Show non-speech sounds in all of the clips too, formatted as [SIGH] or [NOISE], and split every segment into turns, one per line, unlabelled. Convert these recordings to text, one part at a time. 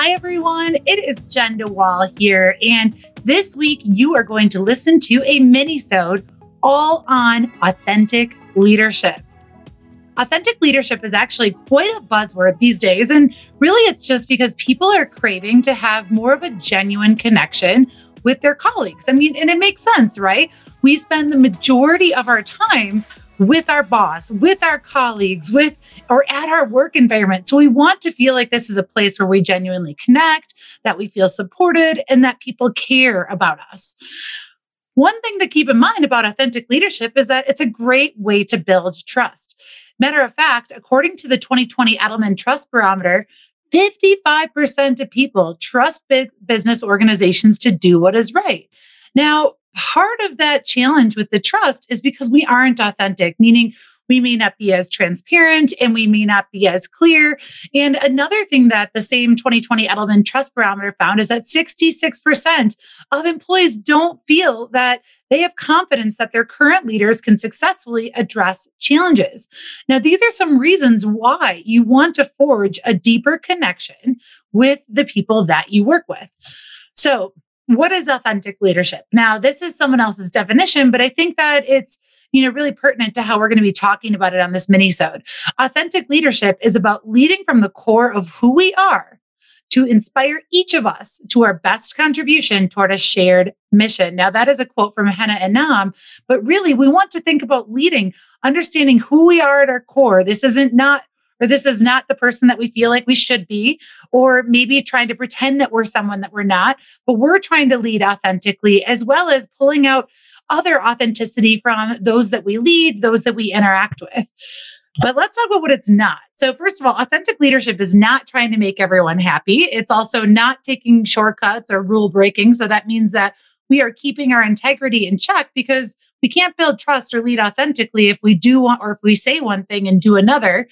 Hi, everyone. It is Jenn DeWall here. And this week, you are going to listen to a mini-sode all on authentic leadership. Authentic leadership is actually quite a buzzword these days. And really, it's just because people are craving to have more of a genuine connection with their colleagues. I mean, and it makes sense, right? We spend the majority of our time with our boss, with our colleagues, with or at our work environment. So we want to feel like this is a place where we genuinely connect, that we feel supported, and that people care about us. One thing to keep in mind about authentic leadership is that it's a great way to build trust. Matter of fact, according to the 2020 Edelman Trust Barometer, 55% of people trust big business organizations to do what is right. Now, part of that challenge with the trust is because we aren't authentic, meaning we may not be as transparent and we may not be as clear. And another thing that the same 2020 Edelman Trust Barometer found is that 66% of employees don't feel that they have confidence that their current leaders can successfully address challenges. Now, these are some reasons why you want to forge a deeper connection with the people that you work with. So, what is authentic leadership? Now, this is someone else's definition, but I think that it's you know really pertinent to how we're going to be talking about it on this mini-sode. Authentic leadership is about leading from the core of who we are to inspire each of us to our best contribution toward a shared mission. Now, that is a quote from Hannah Anam, but really, we want to think about leading, understanding who we are at our core. This isn't not or this is not the person that we feel like we should be, or maybe trying to pretend that we're someone that we're not, but we're trying to lead authentically as well as pulling out other authenticity from those that we lead, those that we interact with. But let's talk about what it's not. So, first of all, authentic leadership is not trying to make everyone happy. It's also not taking shortcuts or rule breaking. So, that means that we are keeping our integrity in check because we can't build trust or lead authentically if we do want or if we say one thing and do another.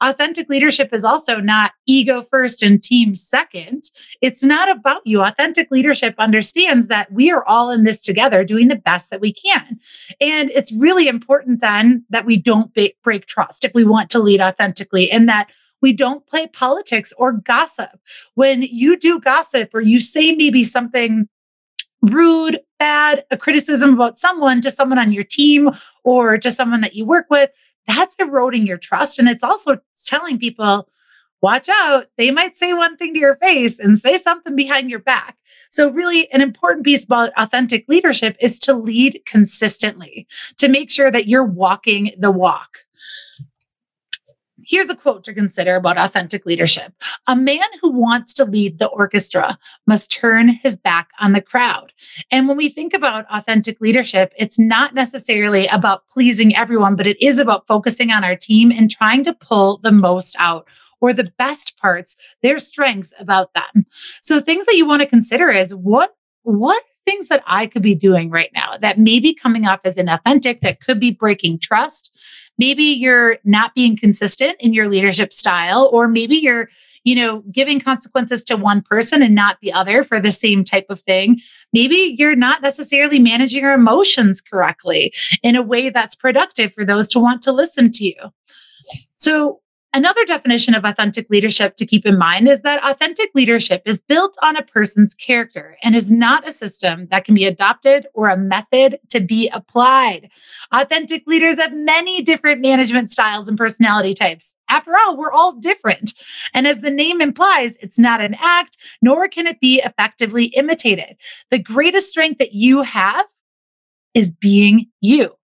Authentic leadership is also not ego first and team second. It's not about you. Authentic leadership understands that we are all in this together doing the best that we can. And it's really important then that we don't break trust if we want to lead authentically and that we don't play politics or gossip. When you do gossip or you say maybe something rude, bad, a criticism about someone to someone on your team or to someone that you work with, that's eroding your trust. And it's also telling people, watch out. They might say one thing to your face and say something behind your back. So, really, an important piece about authentic leadership is to lead consistently, to make sure that you're walking the walk. Here's a quote to consider about authentic leadership. A man who wants to lead the orchestra must turn his back on the crowd. And when we think about authentic leadership, it's not necessarily about pleasing everyone, but it is about focusing on our team and trying to pull the most out or the best parts, their strengths about them. So things that you want to consider is what what things that I could be doing right now that may be coming off as inauthentic, that could be breaking trust. Maybe you're not being consistent in your leadership style, or maybe you're, you know, giving consequences to one person and not the other for the same type of thing. Maybe you're not necessarily managing your emotions correctly in a way that's productive for those to want to listen to you. So, Another definition of authentic leadership to keep in mind is that authentic leadership is built on a person's character and is not a system that can be adopted or a method to be applied. Authentic leaders have many different management styles and personality types. After all, we're all different. And as the name implies, it's not an act, nor can it be effectively imitated. The greatest strength that you have is being you.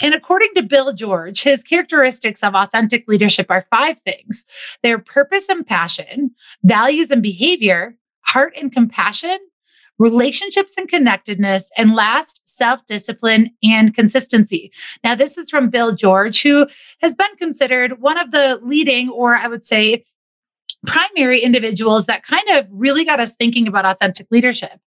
And according to Bill George, his characteristics of authentic leadership are five things their purpose and passion, values and behavior, heart and compassion, relationships and connectedness, and last, self discipline and consistency. Now, this is from Bill George, who has been considered one of the leading, or I would say, primary individuals that kind of really got us thinking about authentic leadership.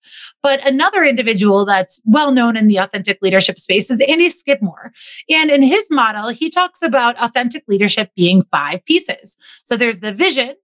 But another individual that's well known in the authentic leadership space is Andy Skidmore. And in his model, he talks about authentic leadership being five pieces. So there's the vision,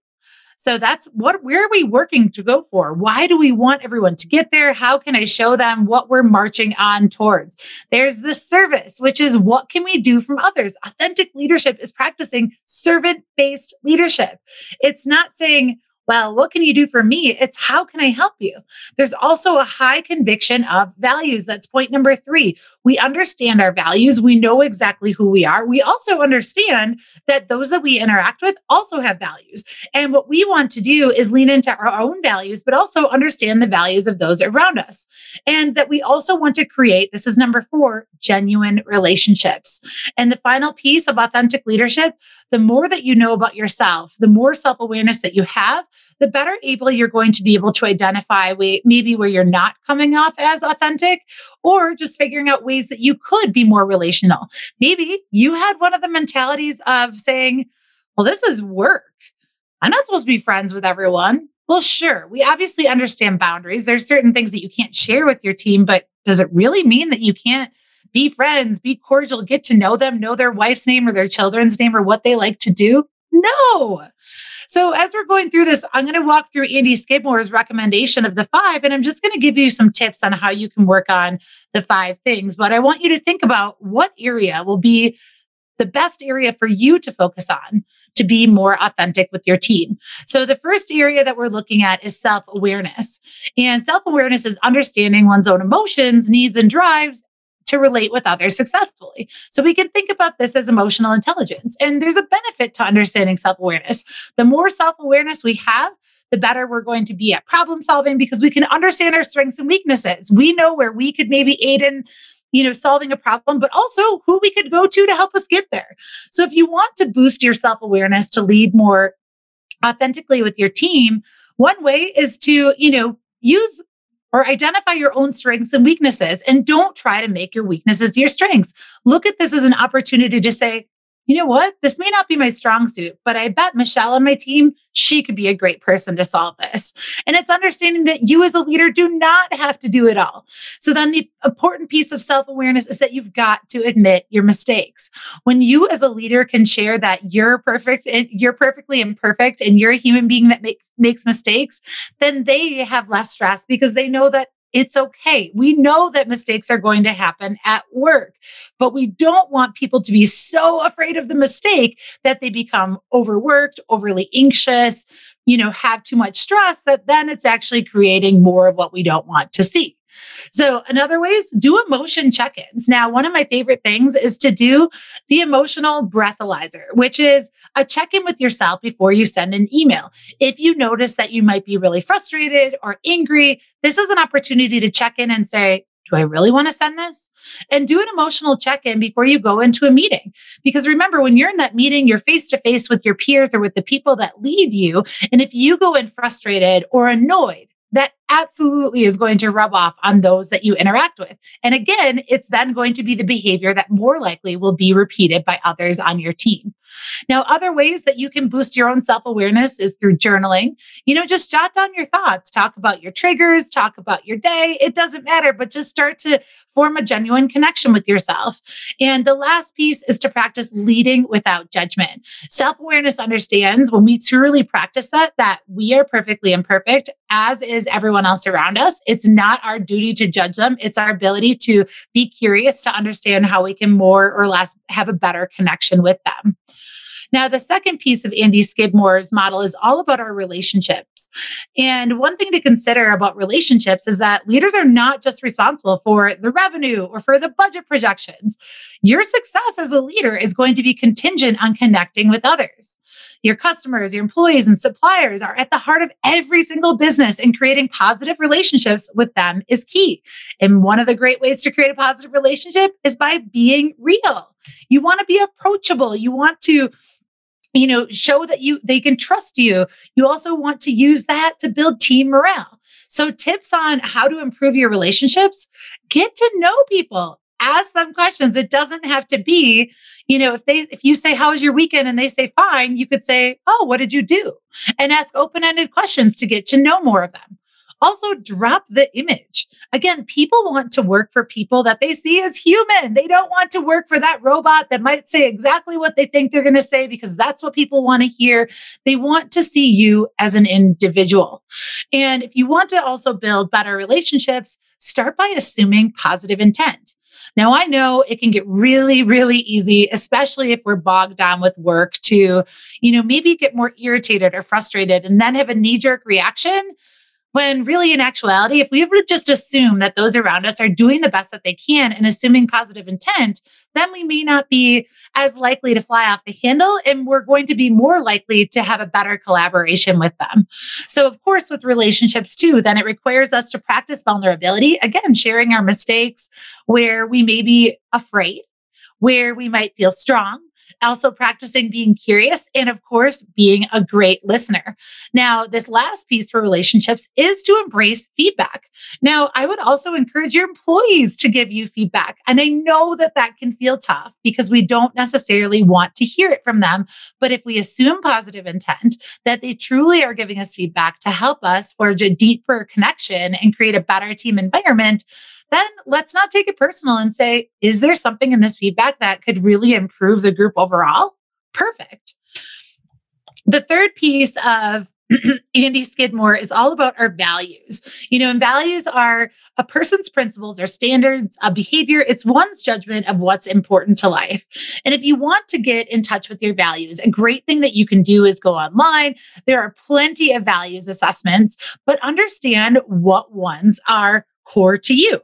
so that's what, where are we working to go for? Why do we want everyone to get there? How can I show them what we're marching on towards? There's the service, which is what can we do from others? Authentic leadership is practicing servant based leadership. It's not saying, well, what can you do for me? It's how can I help you? There's also a high conviction of values. That's point number three. We understand our values. We know exactly who we are. We also understand that those that we interact with also have values. And what we want to do is lean into our own values, but also understand the values of those around us. And that we also want to create, this is number four, genuine relationships. And the final piece of authentic leadership, the more that you know about yourself, the more self awareness that you have, the better able you're going to be able to identify maybe where you're not coming off as authentic or just figuring out ways that you could be more relational. Maybe you had one of the mentalities of saying, well, this is work. I'm not supposed to be friends with everyone. Well, sure. We obviously understand boundaries. There's certain things that you can't share with your team, but does it really mean that you can't be friends, be cordial, get to know them, know their wife's name or their children's name or what they like to do? No. So as we're going through this, I'm going to walk through Andy Skidmore's recommendation of the five, and I'm just going to give you some tips on how you can work on the five things. But I want you to think about what area will be the best area for you to focus on to be more authentic with your team. So the first area that we're looking at is self-awareness. And self-awareness is understanding one's own emotions, needs and drives to relate with others successfully. So we can think about this as emotional intelligence. And there's a benefit to understanding self awareness. The more self awareness we have, the better we're going to be at problem solving because we can understand our strengths and weaknesses. We know where we could maybe aid in you know solving a problem but also who we could go to to help us get there so if you want to boost your self-awareness to lead more authentically with your team one way is to you know use or identify your own strengths and weaknesses and don't try to make your weaknesses your strengths. Look at this as an opportunity to say, you know what? This may not be my strong suit, but I bet Michelle on my team, she could be a great person to solve this. And it's understanding that you as a leader do not have to do it all. So then the important piece of self awareness is that you've got to admit your mistakes. When you as a leader can share that you're perfect and you're perfectly imperfect and you're a human being that make, makes mistakes, then they have less stress because they know that it's okay. We know that mistakes are going to happen at work, but we don't want people to be so afraid of the mistake that they become overworked, overly anxious, you know, have too much stress that then it's actually creating more of what we don't want to see. So, another way is do emotion check ins. Now, one of my favorite things is to do the emotional breathalyzer, which is a check in with yourself before you send an email. If you notice that you might be really frustrated or angry, this is an opportunity to check in and say, do I really want to send this? And do an emotional check in before you go into a meeting. Because remember, when you're in that meeting, you're face to face with your peers or with the people that lead you. And if you go in frustrated or annoyed, that absolutely is going to rub off on those that you interact with. And again, it's then going to be the behavior that more likely will be repeated by others on your team. Now, other ways that you can boost your own self awareness is through journaling. You know, just jot down your thoughts, talk about your triggers, talk about your day. It doesn't matter, but just start to form a genuine connection with yourself. And the last piece is to practice leading without judgment. Self awareness understands when we truly practice that, that we are perfectly imperfect, as is everyone else around us. It's not our duty to judge them, it's our ability to be curious to understand how we can more or less have a better connection with them. Now, the second piece of Andy Skidmore's model is all about our relationships. And one thing to consider about relationships is that leaders are not just responsible for the revenue or for the budget projections. Your success as a leader is going to be contingent on connecting with others. Your customers, your employees, and suppliers are at the heart of every single business, and creating positive relationships with them is key. And one of the great ways to create a positive relationship is by being real. You want to be approachable. You want to you know show that you they can trust you you also want to use that to build team morale so tips on how to improve your relationships get to know people ask them questions it doesn't have to be you know if they if you say how was your weekend and they say fine you could say oh what did you do and ask open-ended questions to get to know more of them also, drop the image. Again, people want to work for people that they see as human. They don't want to work for that robot that might say exactly what they think they're going to say because that's what people want to hear. They want to see you as an individual. And if you want to also build better relationships, start by assuming positive intent. Now, I know it can get really, really easy, especially if we're bogged down with work to, you know, maybe get more irritated or frustrated and then have a knee jerk reaction when really, in actuality, if we would just assume that those around us are doing the best that they can and assuming positive intent, then we may not be as likely to fly off the handle and we're going to be more likely to have a better collaboration with them. So, of course, with relationships too, then it requires us to practice vulnerability, again, sharing our mistakes where we may be afraid, where we might feel strong also practicing being curious, and of course, being a great listener. Now, this last piece for relationships is to embrace feedback. Now, I would also encourage your employees to give you feedback. And I know that that can feel tough because we don't necessarily want to hear it from them. But if we assume positive intent, that they truly are giving us feedback to help us forge a deeper connection and create a better team environment, then let's not take it personal and say, is there something in this feedback that could really improve the group overall? Perfect. The third piece of [CLEARS THROAT] Andy Skidmore is all about our values. You know, and values are a person's principles or standards of behavior. It's one's judgment of what's important to life. And if you want to get in touch with your values, a great thing that you can do is go online. There are plenty of values assessments, but understand what ones are core to you.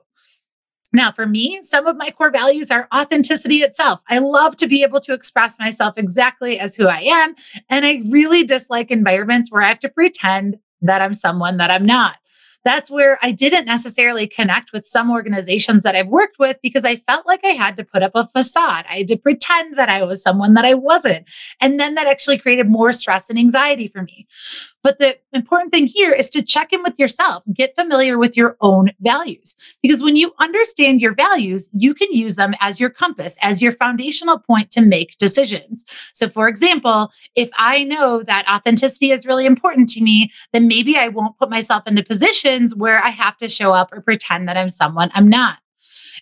Now, for me, some of my core values are authenticity itself. I love to be able to express myself exactly as who I am. And I really dislike environments where I have to pretend that I'm someone that I'm not that's where I didn't necessarily connect with some organizations that I've worked with because I felt like I had to put up a facade. I had to pretend that I was someone that I wasn't. And then that actually created more stress and anxiety for me. But the important thing here is to check in with yourself, get familiar with your own values. Because when you understand your values, you can use them as your compass, as your foundational point to make decisions. So, for example, if I know that authenticity is really important to me, then maybe I won't put myself into positions where I have to show up or pretend that I'm someone I'm not.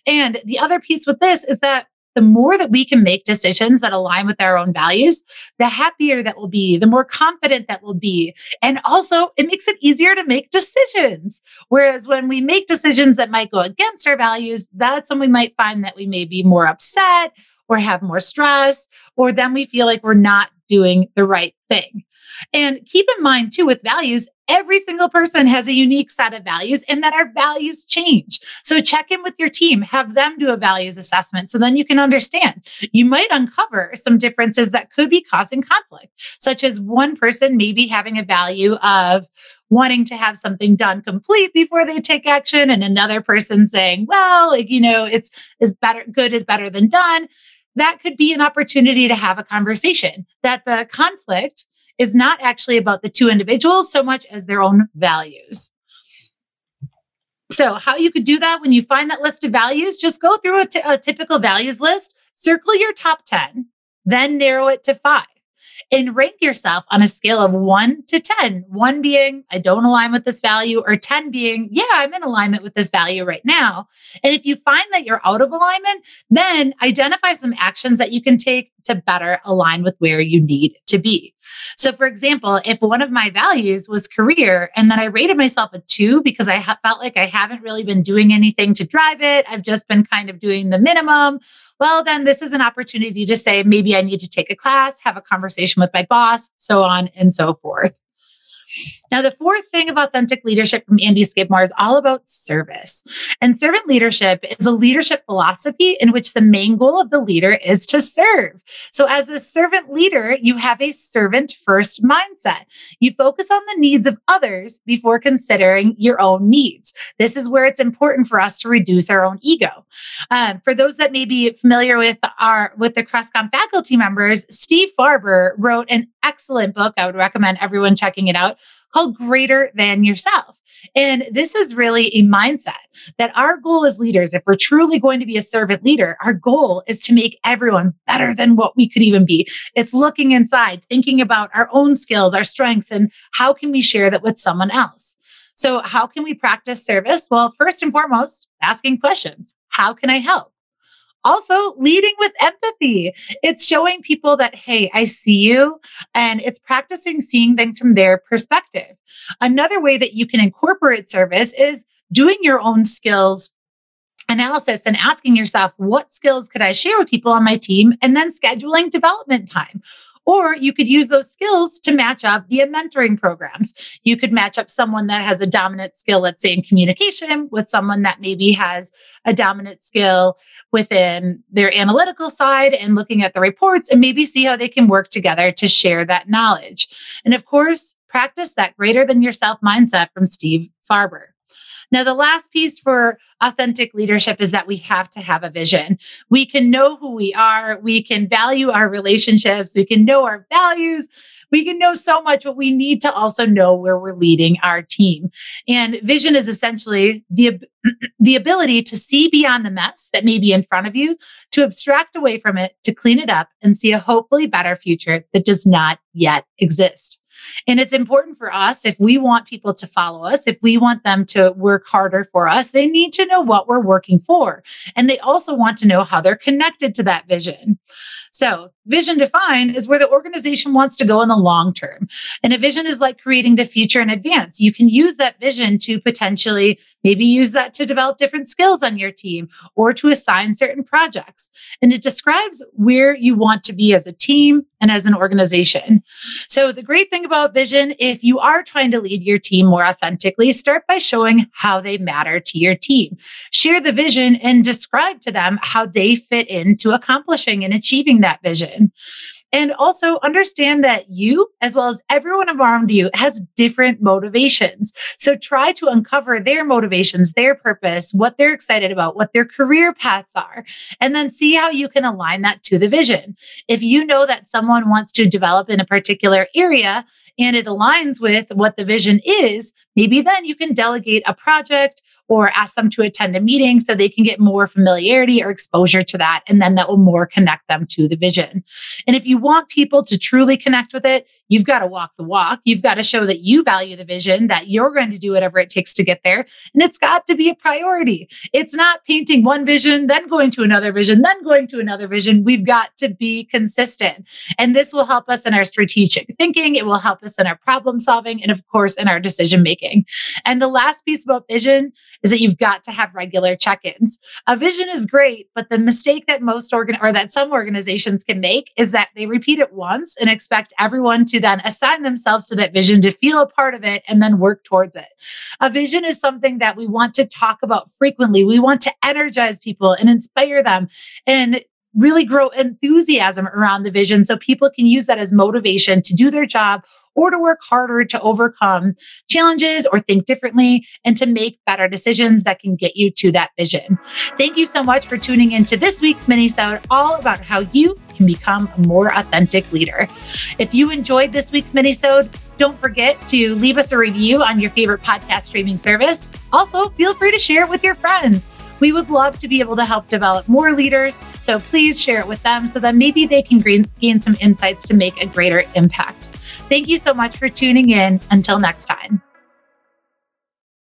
And the other piece with this is that the more that we can make decisions that align with our own values, the happier that we'll be, the more confident that we'll be. And also, it makes it easier to make decisions. Whereas when we make decisions that might go against our values, that's when we might find that we may be more upset or have more stress, or then we feel like we're not doing the right thing. And keep in mind, too, with values, every single person has a unique set of values and that our values change. So check in with your team, have them do a values assessment so then you can understand. You might uncover some differences that could be causing conflict, such as one person maybe having a value of wanting to have something done complete before they take action and another person saying, well, like, you know, it's is better good is better than done. That could be an opportunity to have a conversation that the conflict is not actually about the two individuals so much as their own values. So, how you could do that when you find that list of values, just go through a, t- a typical values list, circle your top 10, then narrow it to five and rank yourself on a scale of one to 10. One being, I don't align with this value, or 10 being, yeah, I'm in alignment with this value right now. And if you find that you're out of alignment, then identify some actions that you can take to better align with where you need to be. So, for example, if one of my values was career and then I rated myself a two because I ha- felt like I haven't really been doing anything to drive it, I've just been kind of doing the minimum. Well, then this is an opportunity to say maybe I need to take a class, have a conversation with my boss, so on and so forth. Now, the fourth thing of authentic leadership from Andy Skidmore is all about service. And servant leadership is a leadership philosophy in which the main goal of the leader is to serve. So, as a servant leader, you have a servant first mindset. You focus on the needs of others before considering your own needs. This is where it's important for us to reduce our own ego. Um, for those that may be familiar with our with the Crestcom faculty members, Steve Farber wrote an excellent book. I would recommend everyone checking it out called Greater Than Yourself. And this is really a mindset that our goal as leaders, if we're truly going to be a servant leader, our goal is to make everyone better than what we could even be. It's looking inside, thinking about our own skills, our strengths, and how can we share that with someone else? So, how can we practice service? Well, first and foremost, asking questions. How can I help? Also, leading with empathy. It's showing people that, hey, I see you, and it's practicing seeing things from their perspective. Another way that you can incorporate service is doing your own skills analysis and asking yourself, what skills could I share with people on my team? And then scheduling development time. Or you could use those skills to match up via mentoring programs. You could match up someone that has a dominant skill, let's say in communication, with someone that maybe has a dominant skill within their analytical side and looking at the reports and maybe see how they can work together to share that knowledge. And of course, practice that greater than yourself mindset from Steve Farber. Now, the last piece for authentic leadership is that we have to have a vision. We can know who we are, we can value our relationships, we can know our values. We can know so much, but we need to also know where we're leading our team. And vision is essentially the, [CLEARS THROAT] the ability to see beyond the mess that may be in front of you, to abstract away from it, to clean it up and see a hopefully better future that does not yet exist. And it's important for us if we want people to follow us, if we want them to work harder for us, they need to know what we're working for. And they also want to know how they're connected to that vision. So, vision defined is where the organization wants to go in the long term. And a vision is like creating the future in advance. You can use that vision to potentially maybe use that to develop different skills on your team or to assign certain projects. And it describes where you want to be as a team and as an organization. So, the great thing about vision, if you are trying to lead your team more authentically, start by showing how they matter to your team. Share the vision and describe to them how they fit into accomplishing and achieving that vision. And also understand that you, as well as everyone around you, has different motivations. So try to uncover their motivations, their purpose, what they're excited about, what their career paths are, and then see how you can align that to the vision. If you know that someone wants to develop in a particular area and it aligns with what the vision is, maybe then you can delegate a project or ask them to attend a meeting so they can get more familiarity or exposure to that. And then that will more connect them to the vision. And if you want people to truly connect with it, you've got to walk the walk. You've got to show that you value the vision, that you're going to do whatever it takes to get there. And it's got to be a priority. It's not painting one vision, then going to another vision, then going to another vision. We've got to be consistent. And this will help us in our strategic thinking. It will help us in our problem solving and of course in our decision making. And the last piece about vision is that you've got to have regular check-ins. A vision is great, but the mistake that most organ or that some organizations can make is that they repeat it once and expect everyone to then assign themselves to that vision to feel a part of it and then work towards it. A vision is something that we want to talk about frequently. We want to energize people and inspire them and really grow enthusiasm around the vision so people can use that as motivation to do their job or to work harder to overcome challenges or think differently and to make better decisions that can get you to that vision. Thank you so much for tuning into this week's minisode all about how you can become a more authentic leader. If you enjoyed this week's minisode, don't forget to leave us a review on your favorite podcast streaming service. Also, feel free to share it with your friends. We would love to be able to help develop more leaders. So please share it with them so that maybe they can gain some insights to make a greater impact. Thank you so much for tuning in. Until next time.